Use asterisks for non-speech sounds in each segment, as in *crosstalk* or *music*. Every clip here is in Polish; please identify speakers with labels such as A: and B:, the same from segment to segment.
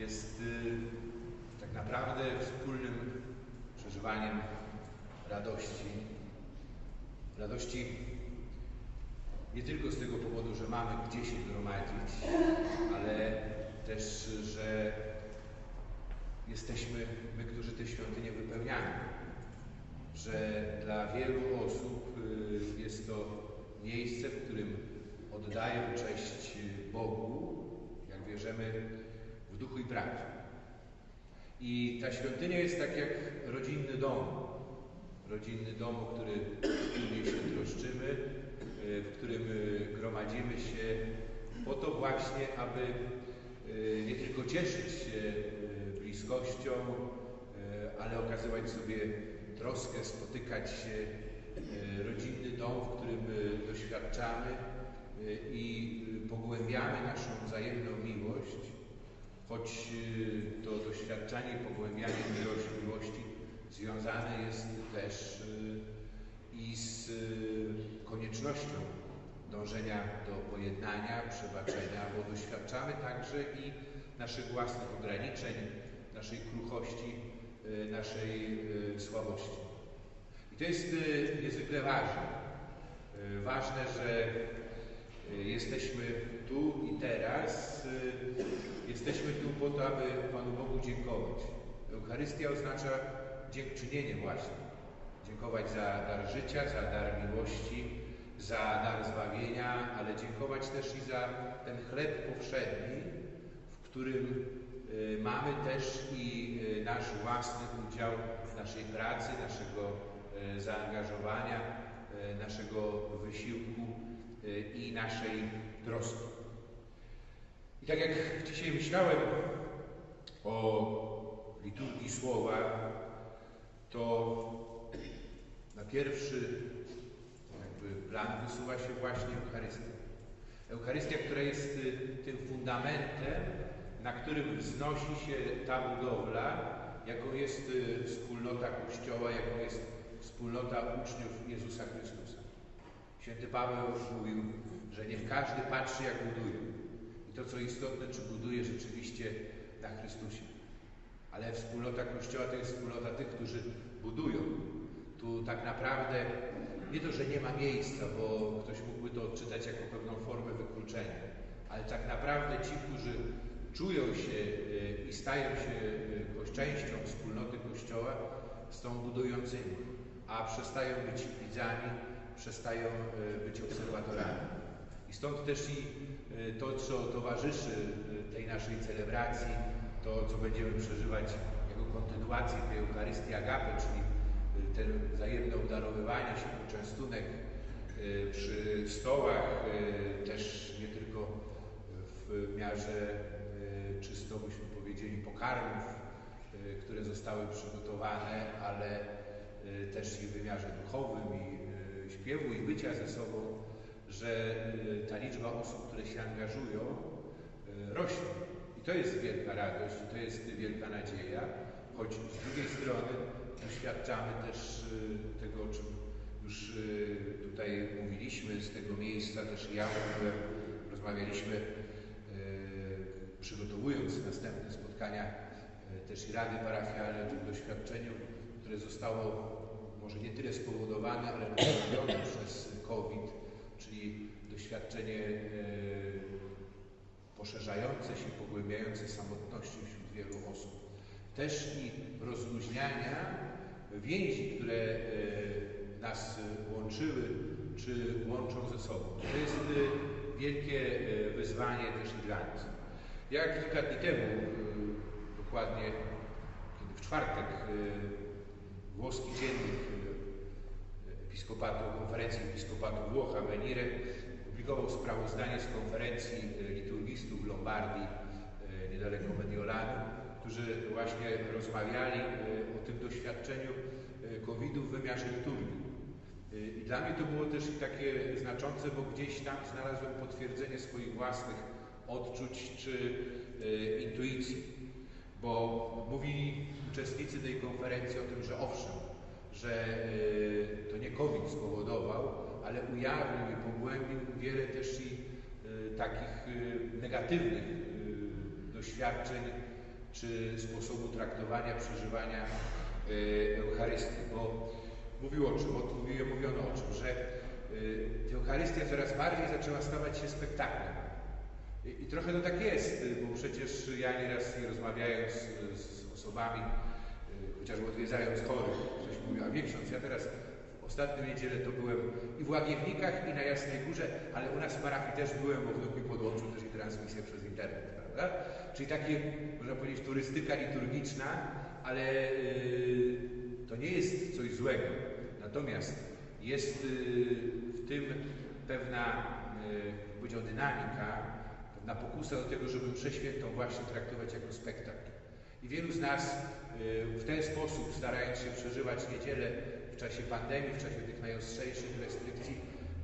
A: jest y, tak naprawdę wspólnym przeżywaniem radości. Radości nie tylko z tego powodu, że mamy gdzie się gromadzić, ale też, że jesteśmy my, którzy te świątynie wypełniamy. Że dla wielu osób y, jest to miejsce, w którym oddają cześć Bogu, jak wierzymy, duchu i prawdzie. I ta świątynia jest tak jak rodzinny dom. Rodzinny dom, o który wspólnie się troszczymy, y, w którym y, gromadzimy się po to właśnie, aby nie tylko cieszyć się bliskością, ale okazywać sobie troskę, spotykać się, e, rodzinny dom, w którym e, doświadczamy e, i pogłębiamy naszą wzajemną miłość, choć to doświadczanie pogłębianie miłości związane jest też i z koniecznością dążenia do pojednania, przebaczenia, bo doświadczamy także i naszych własnych ograniczeń, naszej kruchości, Y, naszej y, słabości. I to jest y, niezwykle ważne. Ważne, że jesteśmy tu i teraz. Jesteśmy tu po to, aby Panu Bogu dziękować. Eucharystia oznacza dziękczynienie właśnie. Dziękować za dar życia, za dar miłości, za dar zbawienia, ale dziękować też i za ten chleb powszedni, w którym Y, mamy też i y, nasz własny udział naszej pracy, naszego y, zaangażowania, naszego wysiłku i naszej troski. Tak jak dzisiaj myślałem o liturgii słowa, to na pierwszy jakby plan wysuwa się właśnie Eucharystia. Eucharystia, która jest tym fundamentem, na którym wznosi się ta budowla, jaką jest y, wspólnota Kościoła, jaką jest wspólnota uczniów Jezusa Chrystusa. Święty Paweł mówił, że niech każdy patrzy, jak buduje. To, co istotne, czy buduje rzeczywiście na Chrystusie. Ale wspólnota Kościoła to jest wspólnota tych, którzy budują. Tu tak naprawdę nie to, że nie ma miejsca, bo ktoś mógłby to odczytać jako pewną formę wykluczenia, ale tak naprawdę ci, którzy czują się e, i stają się e, częścią wspólnoty Kościoła, są budującymi, a przestają być widzami, przestają e, być obserwatorami. I stąd też i to, co towarzyszy tej naszej celebracji, to, co będziemy przeżywać jako kontynuację tej Eucharystii Agape, czyli ten wzajemne obdarowywanie się, poczęstunek przy stołach, też nie tylko w miarze czysto byśmy powiedzieli pokarmów, y, które zostały przygotowane, ale y, też i w wymiarze duchowym i y, śpiewu i bycia ze sobą, że ta liczba osób, które się angażują, rośnie. I to jest wielka radość, to jest wielka nadzieja, choć z drugiej strony doświadczamy też tego, o czym już tutaj mówiliśmy, z tego miejsca też ja mówiłem, rozmawialiśmy przygotowując następne spotkania też i Rady Parafialnej o tym doświadczeniu, które zostało może nie tyle spowodowane, ale poprawione *coughs* przez COVID, czyli doświadczenie e, poszerzające się, pogłębiające samotności wśród wielu osób. Też i rozluźniania więzi, które e, nas łączyły, czy łączą ze sobą. To jest wielkie wyzwanie też i dla nas. Ja kilka dni temu, dokładnie kiedy w czwartek, włoski dziennik Episkopatu, Konferencji Episkopatu Włocha Venire publikował sprawozdanie z konferencji liturgistów w Lombardii, niedaleko Mediolanu, którzy właśnie rozmawiali o tym doświadczeniu COVID-u w wymiarze liturgii. I dla mnie to było też takie znaczące, bo gdzieś tam znalazłem potwierdzenie swoich własnych odczuć czy intuicji. Bo mówili uczestnicy tej konferencji o tym, że owszem, że COVID spowodował, ale ujawnił i pogłębił wiele też i y, takich negatywnych doświadczeń czy sposobu traktowania, przeżywania Eucharystii, bo mówił o czym? Mówiono o czym, że Eucharystia coraz bardziej zaczęła stawać się spektaklem. I, I, trochę to tak jest, bo przecież ja nieraz rozmawiając z, z osobami, chociażby odwiedzając chorych, ktoś mówił, a wie ksiądz, ja teraz ostatnią niedzielę to byłem i w Łagiewnikach, i na Jasnej Górze, ale u nas w parafii też byłem, bo wnuk mi podłączył też i transmisję przez internet, prawda? Czyli takie, można powiedzieć, turystyka liturgiczna, ale yy, to nie jest coś złego. Natomiast jest yy, w tym pewna, yy, powiedział, dynamika, pewna pokusa do tego, żeby mszę świętą właśnie traktować jako spektakl. I wielu z nas w ten sposób, starając się przeżywać niedzielę w czasie pandemii, w czasie tych najostrzejszych restrykcji,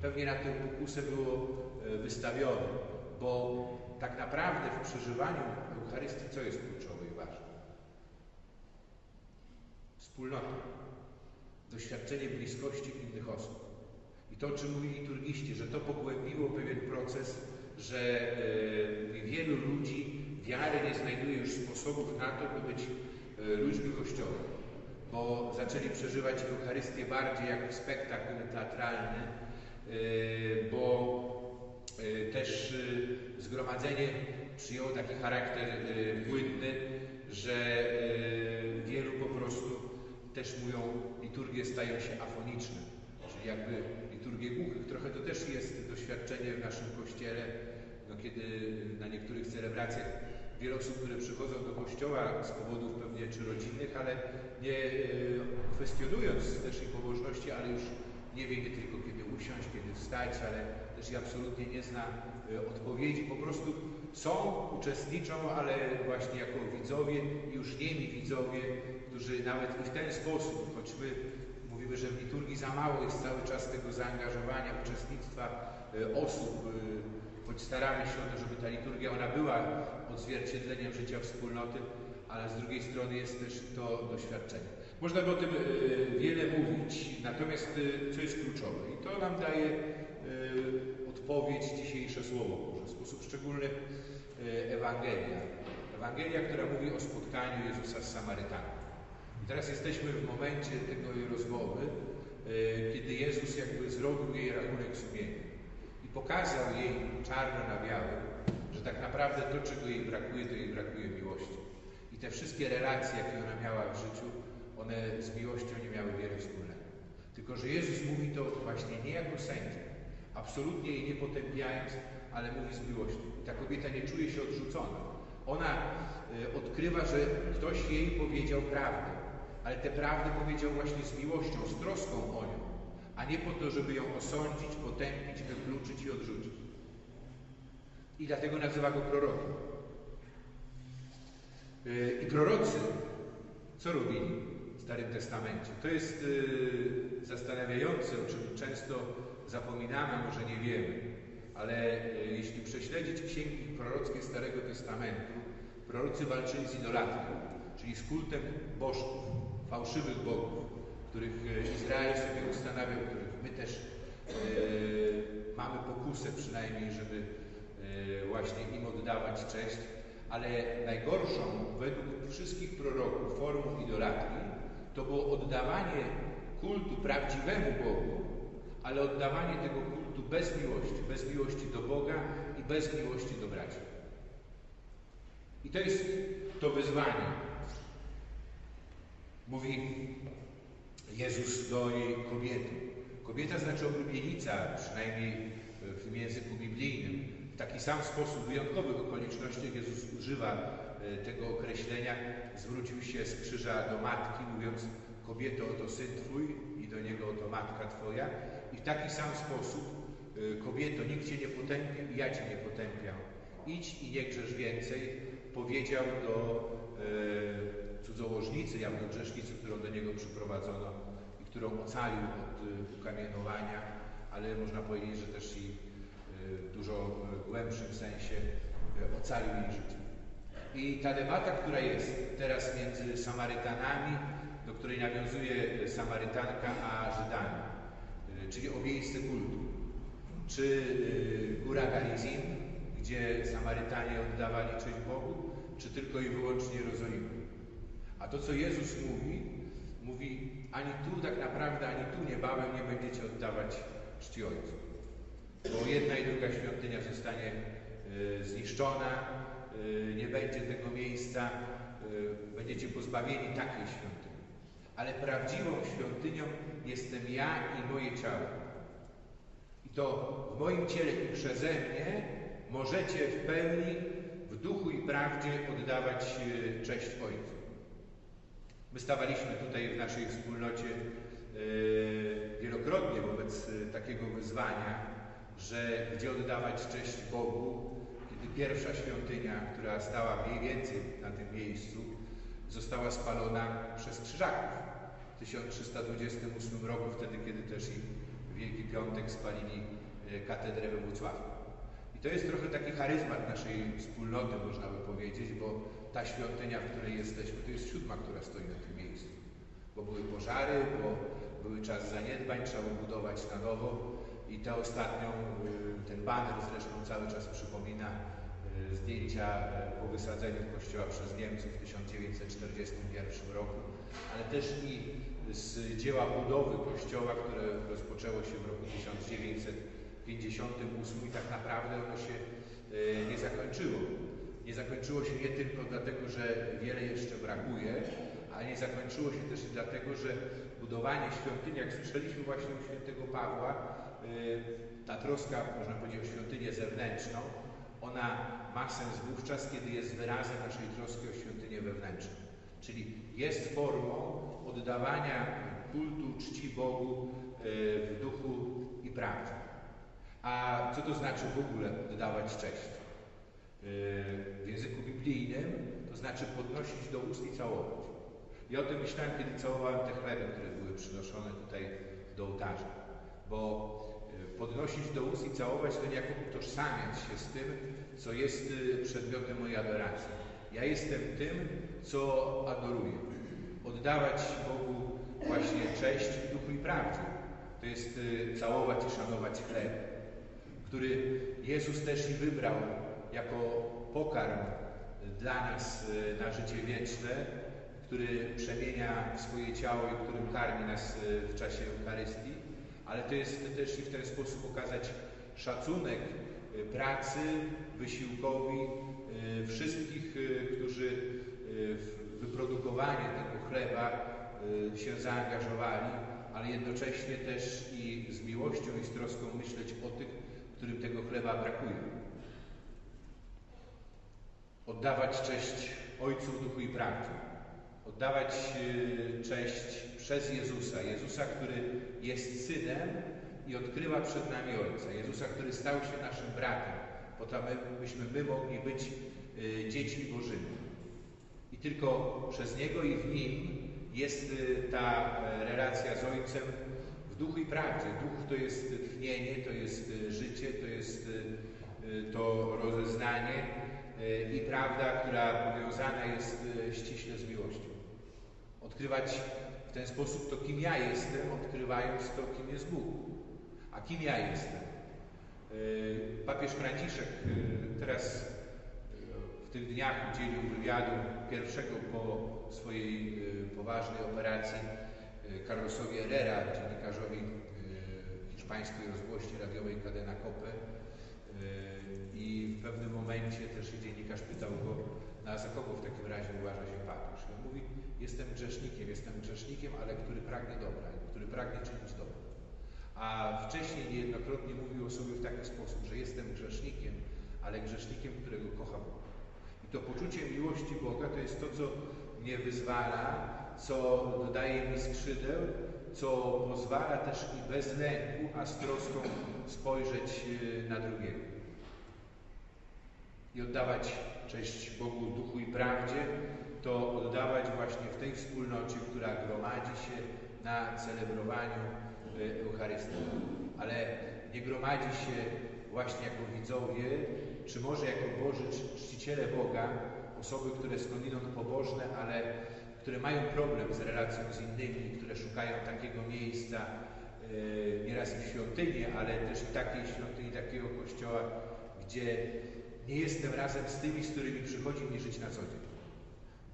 A: pewnie na tę pokusę było wystawione, bo tak naprawdę w przeżywaniu Eucharystii co jest kluczowe i ważne? Wspólnota, doświadczenie bliskości innych osób. I to, o czym mówili liturgiści, że to pogłębiło pewien proces, że yy, wielu ludzi wiary nie znajduje już sposobów na to, by być yy, ludźmi Kościoła, bo zaczęli przeżywać Eucharystię bardziej jako spektakl teatralny, yy, bo też zgromadzenie przyjęło taki charakter płynny, że wielu po prostu też mówią, liturgie stają się afoniczne, czyli jakby liturgie głuchych. Trochę to też jest doświadczenie w naszym Kościele, no kiedy na niektórych celebracjach wiele osób, które przychodzą do Kościoła z powodów pewnie czy rodzinnych, ale nie kwestionując też ich pobożności, ale już nie wie nie tylko kiedy usiąść, kiedy wstać, ale też i absolutnie nie zna odpowiedzi. Po prostu są, uczestniczą, ale właśnie jako widzowie, już niemi widzowie, którzy nawet i w ten sposób, choć my mówimy, że w liturgii za mało jest cały czas tego zaangażowania, uczestnictwa osób, choć staramy się o to, żeby ta liturgia ona była odzwierciedleniem życia wspólnoty, ale z drugiej strony jest też to doświadczenie. Można by o tym wiele mówić, natomiast co jest kluczowe i to nam daje odpowiedź dzisiejsze Słowo Boże, w sposób szczególny Ewangelia. Ewangelia, która mówi o spotkaniu Jezusa z Samarytanką. I teraz jesteśmy w momencie tego rozmowy, kiedy Jezus jakby zrobił jej rachunek sumienia i pokazał jej czarno na białym, tak naprawdę to, czego jej brakuje, to jej brakuje miłości. I te wszystkie relacje, jakie ona miała w życiu, one z miłością nie miały wiele wspólnego. Tylko, że Jezus mówi to właśnie nie jako sędzia, absolutnie jej nie potępiając, ale mówi z miłością. I ta kobieta nie czuje się odrzucona. Ona y, odkrywa, że ktoś jej powiedział prawdę, ale tę prawdę powiedział właśnie z miłością, z troską o nią, a nie po to, żeby ją osądzić, potępić, wykluczyć i odrzucić. I dlatego nazywa go prorokiem. Y, I prorocy co robili w Starym Testamencie? To jest y, zastanawiające, o czym często zapominamy, może nie wiemy, ale jeśli prześledzić księgi prorockie Starego Testamentu, prorocy walczyli z idolatką, czyli z kultem bożków, fałszywych bogów, których Izrael sobie ustanawiał, których my też e, mamy pokusę przynajmniej, żeby e, właśnie im oddawać cześć, ale najgorszą według wszystkich proroków formą idolatrii to było oddawanie kultu prawdziwemu Bogu, ale oddawanie tego kultu bez miłości, bez miłości do Boga i bez miłości do braci. I to jest to wyzwanie. Mówi Jezus do jej kobiety. Kobieta znaczy oblubienica, przynajmniej w języku biblijnym. W taki sam sposób, w wyjątkowych okolicznościach Jezus używa tego określenia. Zwrócił się z krzyża do matki, mówiąc kobieto, oto syn Twój i do niego oto matka Twoja. I w taki sam sposób kobieto, nikt Cię nie potępi i ja Cię nie potępiam. Idź i nie grzesz więcej, powiedział do e, cudzołożnicy, grzesznicy, którą do niego przyprowadzono i którą ocalił od e, ukamienowania, ale można powiedzieć, że też i e, dużo głębszym sensie e, ocalił jej życie. I ta debata, która jest teraz między Samarytanami, do której nawiązuje Samarytanka, a Żydami, czyli o miejsce kultu. Czy Góra Galizim, gdzie Samarytanie oddawali cześć Bogu, czy tylko i wyłącznie Jerozolimy. A to, co Jezus mówi, mówi ani tu tak naprawdę, ani tu niebawem nie będziecie oddawać czci Ojcu. Bo jedna i druga świątynia zostanie y, zniszczona, y, nie będzie tego miejsca, y, będziecie pozbawieni takiej świątyni. Ale prawdziwą świątynią jestem ja i moje ciało. I to w moim ciele i przeze mnie możecie w pełni, w duchu i prawdzie oddawać cześć Ojcu. My stawaliśmy tutaj w naszej wspólnocie wielokrotnie wobec takiego wyzwania, że gdzie oddawać cześć Bogu, kiedy pierwsza świątynia, która stała mniej więcej na tym miejscu, została spalona przez krzyżaków w 1328 roku, wtedy kiedy też i Wielki Piątek spalili e, katedrę we Włocławku. I to jest trochę taki charyzmat naszej wspólnoty, można by powiedzieć, bo ta świątynia, w której jesteśmy, to jest siódma, która stoi na tym miejscu. Bo były pożary, bo były czas zaniedbań, trzeba było budować na nowo i tę ostatnią, y, ten baner zresztą cały czas przypomina y, zdjęcia y, po wysadzeniu kościoła przez Niemców w 1941 roku, ale też i z dzieła budowy kościoła, które rozpoczęło się w roku 1958 i tak naprawdę ono się nie zakończyło. Nie zakończyło się nie tylko dlatego, że wiele jeszcze brakuje, ale nie zakończyło się też dlatego, że budowanie świątyni, jak słyszeliśmy właśnie u świętego Pawła, ta troska, można powiedzieć, o świątynię zewnętrzną, ona ma sens wówczas, kiedy jest wyrazem naszej troski o świątynię wewnętrzną. Czyli jest formą oddawania kultu, czci Bogu y, w duchu i prawdzie. A co to znaczy w ogóle oddawać cześć? w języku biblijnym, to znaczy podnosić do ust i całować. I o tym myślałem, kiedy całowałem te chleby, które były przynoszone tutaj do ołtarza. Bo e, podnosić do ust i całować to niejako utożsamiać się z tym, co jest e, przedmiotem mojej adoracji. Ja jestem tym, co adoruję. Oddawać Bogu właśnie cześć w duchu i prawdzie. To jest e, całować i szanować chleb, który Jezus też i wybrał jako pokarm dla nas y, na życie wieczne, który przemienia swoje ciało i którym karmi nas y, w czasie Eucharystii, ale to jest też i w ten sposób okazać szacunek y, pracy, wysiłkowi wszystkich, którzy w wyprodukowanie tego chleba się zaangażowali, ale jednocześnie też i z miłością i z troską myśleć o tych, którym tego chleba brakuje oddawać cześć Ojcu w duchu i prawdzie. Oddawać y, cześć przez Jezusa. Jezusa, który jest Synem i odkrywa przed nami Ojca. Jezusa, który stał się naszym bratem, po to, byśmy my mogli być y, dziećmi Bożymi. I tylko przez Niego i w Nim jest y, ta e, relacja z Ojcem w duchu i prawdzie. Duch to jest tchnienie, to jest życie, to jest to rozeznanie, i prawda, która powiązana jest ściśle z miłością. Odkrywać w ten sposób to, kim ja jestem, odkrywając to, kim jest Bóg. A kim ja jestem? E, papież Franciszek teraz w tych dniach udzielił wywiadu pierwszego po swojej poważnej operacji Carlosowi Herrera, dziennikarzowi hiszpańskiej rozgłośni radiowej Cadena Cope i w pewnym momencie też dziennikarz pytał go, no a za kogo w takim razie uważa się papież? Jestem grzesznikiem, jestem grzesznikiem, ale który pragnie dobra, który pragnie czynić dobro. A wcześniej niejednokrotnie mówił o sobie w taki sposób, że jestem grzesznikiem, ale grzesznikiem, którego kocha Bóg. I to poczucie miłości Boga to jest to, co mnie wyzwala, co dodaje mi skrzydeł, co pozwala też i bez lęku, a z troską spojrzeć e, na drugiego i oddawać cześć Bogu, Duchu i Prawdzie, to oddawać właśnie w tej wspólnocie, która gromadzi się na celebrowaniu e, Eucharystii. Ale nie gromadzi się właśnie jako widzowie, czy może jako Boży czciciele Boga, osoby, które skądinąd pobożne, ale które mają problem z relacją z innymi, które szukają takiego miejsca, e, nieraz w świątyni, ale też i takiej świątyni, takiego kościoła, gdzie nie jestem razem z tymi, z którymi przychodzi mi żyć na co dzień.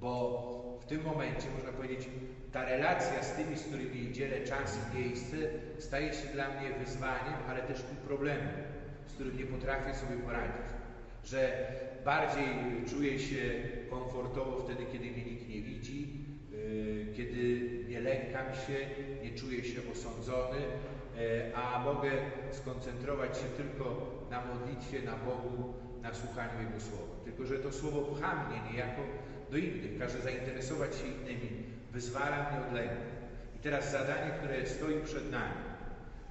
A: Bo w tym momencie, można powiedzieć, ta relacja z tymi, z którymi dzielę czas i miejsce, staje się dla mnie wyzwaniem, ale też i problemem, z którym nie potrafię sobie poradzić. Że bardziej czuję się komfortowo wtedy, kiedy mnie nikt nie widzi, yy, kiedy nie lękam się, nie czuję się osądzony, yy, a mogę skoncentrować się tylko na modlitwie, na Bogu, na słuchaniu Jego Słowa. Tylko, że to Słowo pcha mnie niejako do innych, każe zainteresować się innymi, wyzwala mnie od. I teraz zadanie, które stoi przed nami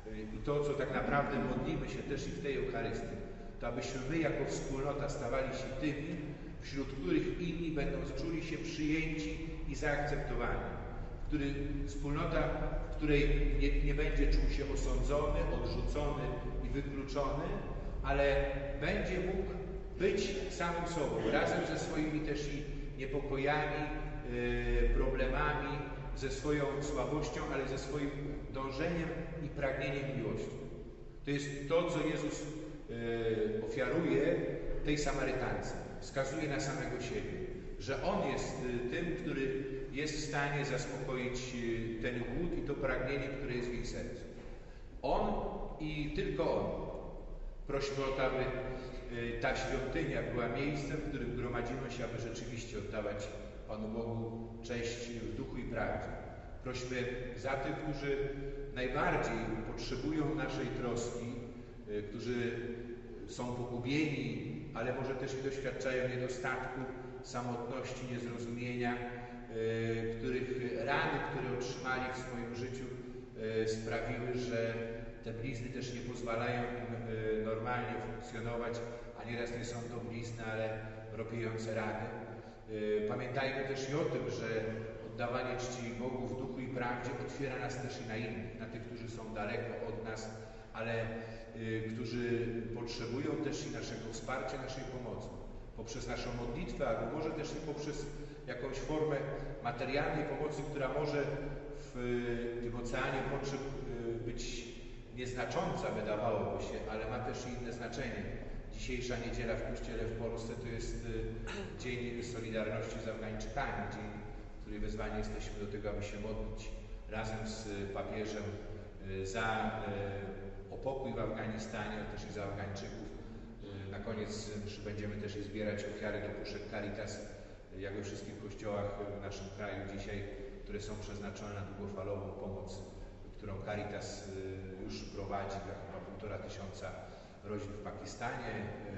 A: yy, i to, co tak naprawdę modlimy się też i w tej Eucharystii, to abyśmy my jako wspólnota stawali się tymi, wśród których inni będą czuli się przyjęci i zaakceptowani. Który, wspólnota, w której nie, nie będzie czuł się osądzony, odrzucony i wykluczony, ale będzie mógł być samym sobą, razem ze swoimi też i niepokojami, yy, problemami, ze swoją słabością, ale ze swoim dążeniem i pragnieniem miłości. To jest to, co Jezus yy, ofiaruje tej Samarytance. Wskazuje na samego siebie, że On jest yy, tym, który jest w stanie zaspokoić ten głód i to pragnienie, które jest w jej sercu. On i tylko On. Prośmy o to, aby y, ta świątynia była miejscem, w którym gromadzimy się, aby rzeczywiście oddawać Panu Bogu cześć w duchu i prawdzie. Prośmy za tych, którzy najbardziej potrzebują naszej troski, y, którzy są pogubieni, ale może też i doświadczają niedostatku, samotności, niezrozumienia, y, których rany, które otrzymali w swoim życiu, sprawiły, że te blizny też nie pozwalają im e, normalnie funkcjonować, a nieraz nie są to blizny, ale ropiejące rany. E, pamiętajmy też i o tym, że oddawanie czci Bogu w duchu i prawdzie otwiera nas też i na innych, na tych, którzy są daleko od nas, ale y, którzy potrzebują też i naszego wsparcia, naszej pomocy. Poprzez naszą modlitwę, albo może też i poprzez jakąś formę materialnej pomocy, która może w tym oceanie potrzeb być nieznacząca wydawałoby się, ale ma też inne znaczenie. Dzisiejsza niedziela w Kościele w Polsce to jest y, Dzień Solidarności z Afgańczykami, dzień, w którym wezwani jesteśmy do tego, aby się modlić razem z papieżem y, za y, o pokój w Afganistanie, ale też i za Afgańczyków. Na koniec będziemy też i zbierać ofiary do puszek Caritas, jak we wszystkich kościołach w naszym kraju dzisiaj, które są przeznaczone na długofalową pomoc którą Caritas y, już prowadzi dla chyba półtora tysiąca rodzin w Pakistanie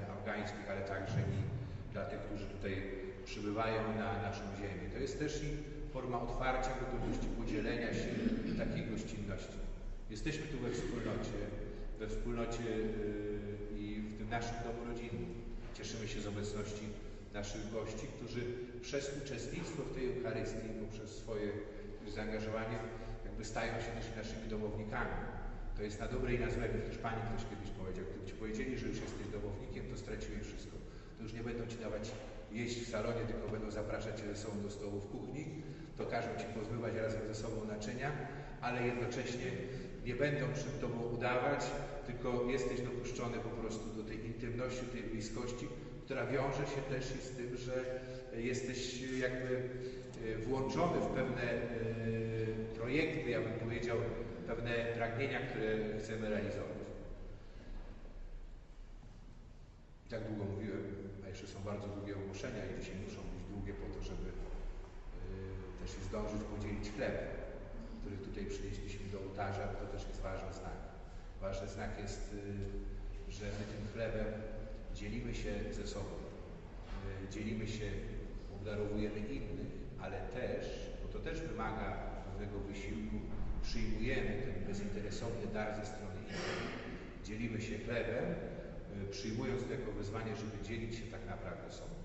A: y, afgańskich, ale także i dla tych, którzy tutaj przybywają na naszą ziemię. To jest też i forma otwarcia, gotowości podzielenia się takiej gościnności. Jesteśmy tu we wspólnocie, we wspólnocie y, i w tym naszym domu rodzinnym. Cieszymy się z obecności naszych gości, którzy przez uczestnictwo w tej Eucharystii, poprzez swoje zaangażowanie jakby stają się też naszymi domownikami. To jest na dobre i na złe. W Hiszpanii ktoś kiedyś powiedział, gdyby Ci powiedzieli, że już jesteś domownikiem, to straciłeś wszystko. To już nie będą Ci dawać jeść w salonie, tylko będą zapraszać Cię ze sobą do stołu w kuchni, to każą Ci pozbywać razem ze sobą naczynia, ale jednocześnie nie będą przed Tobą udawać, tylko jesteś dopuszczony po prostu do tej intymności, tej bliskości, która wiąże się też i z tym, że jesteś jakby włączony w pewne e, projekty, ja bym powiedział, pewne pragnienia, które chcemy realizować. Tak długo mówiłem, a jeszcze są bardzo długie ogłoszenia i dzisiaj muszą być długie po to, żeby yy, też zdążyć podzielić chleb, który tutaj przynieśliśmy do ołtarza, to też jest ważny znak. Ważny znak jest, że my tym chlebem dzielimy się ze sobą. Dzielimy się, obdarowujemy innych, ale też, bo to też wymaga pewnego wysiłku przyjmujemy ten bezinteresowny dar ze strony innych, dzielimy się chlebem, y, przyjmując tego wyzwanie, żeby dzielić się tak naprawdę sobą.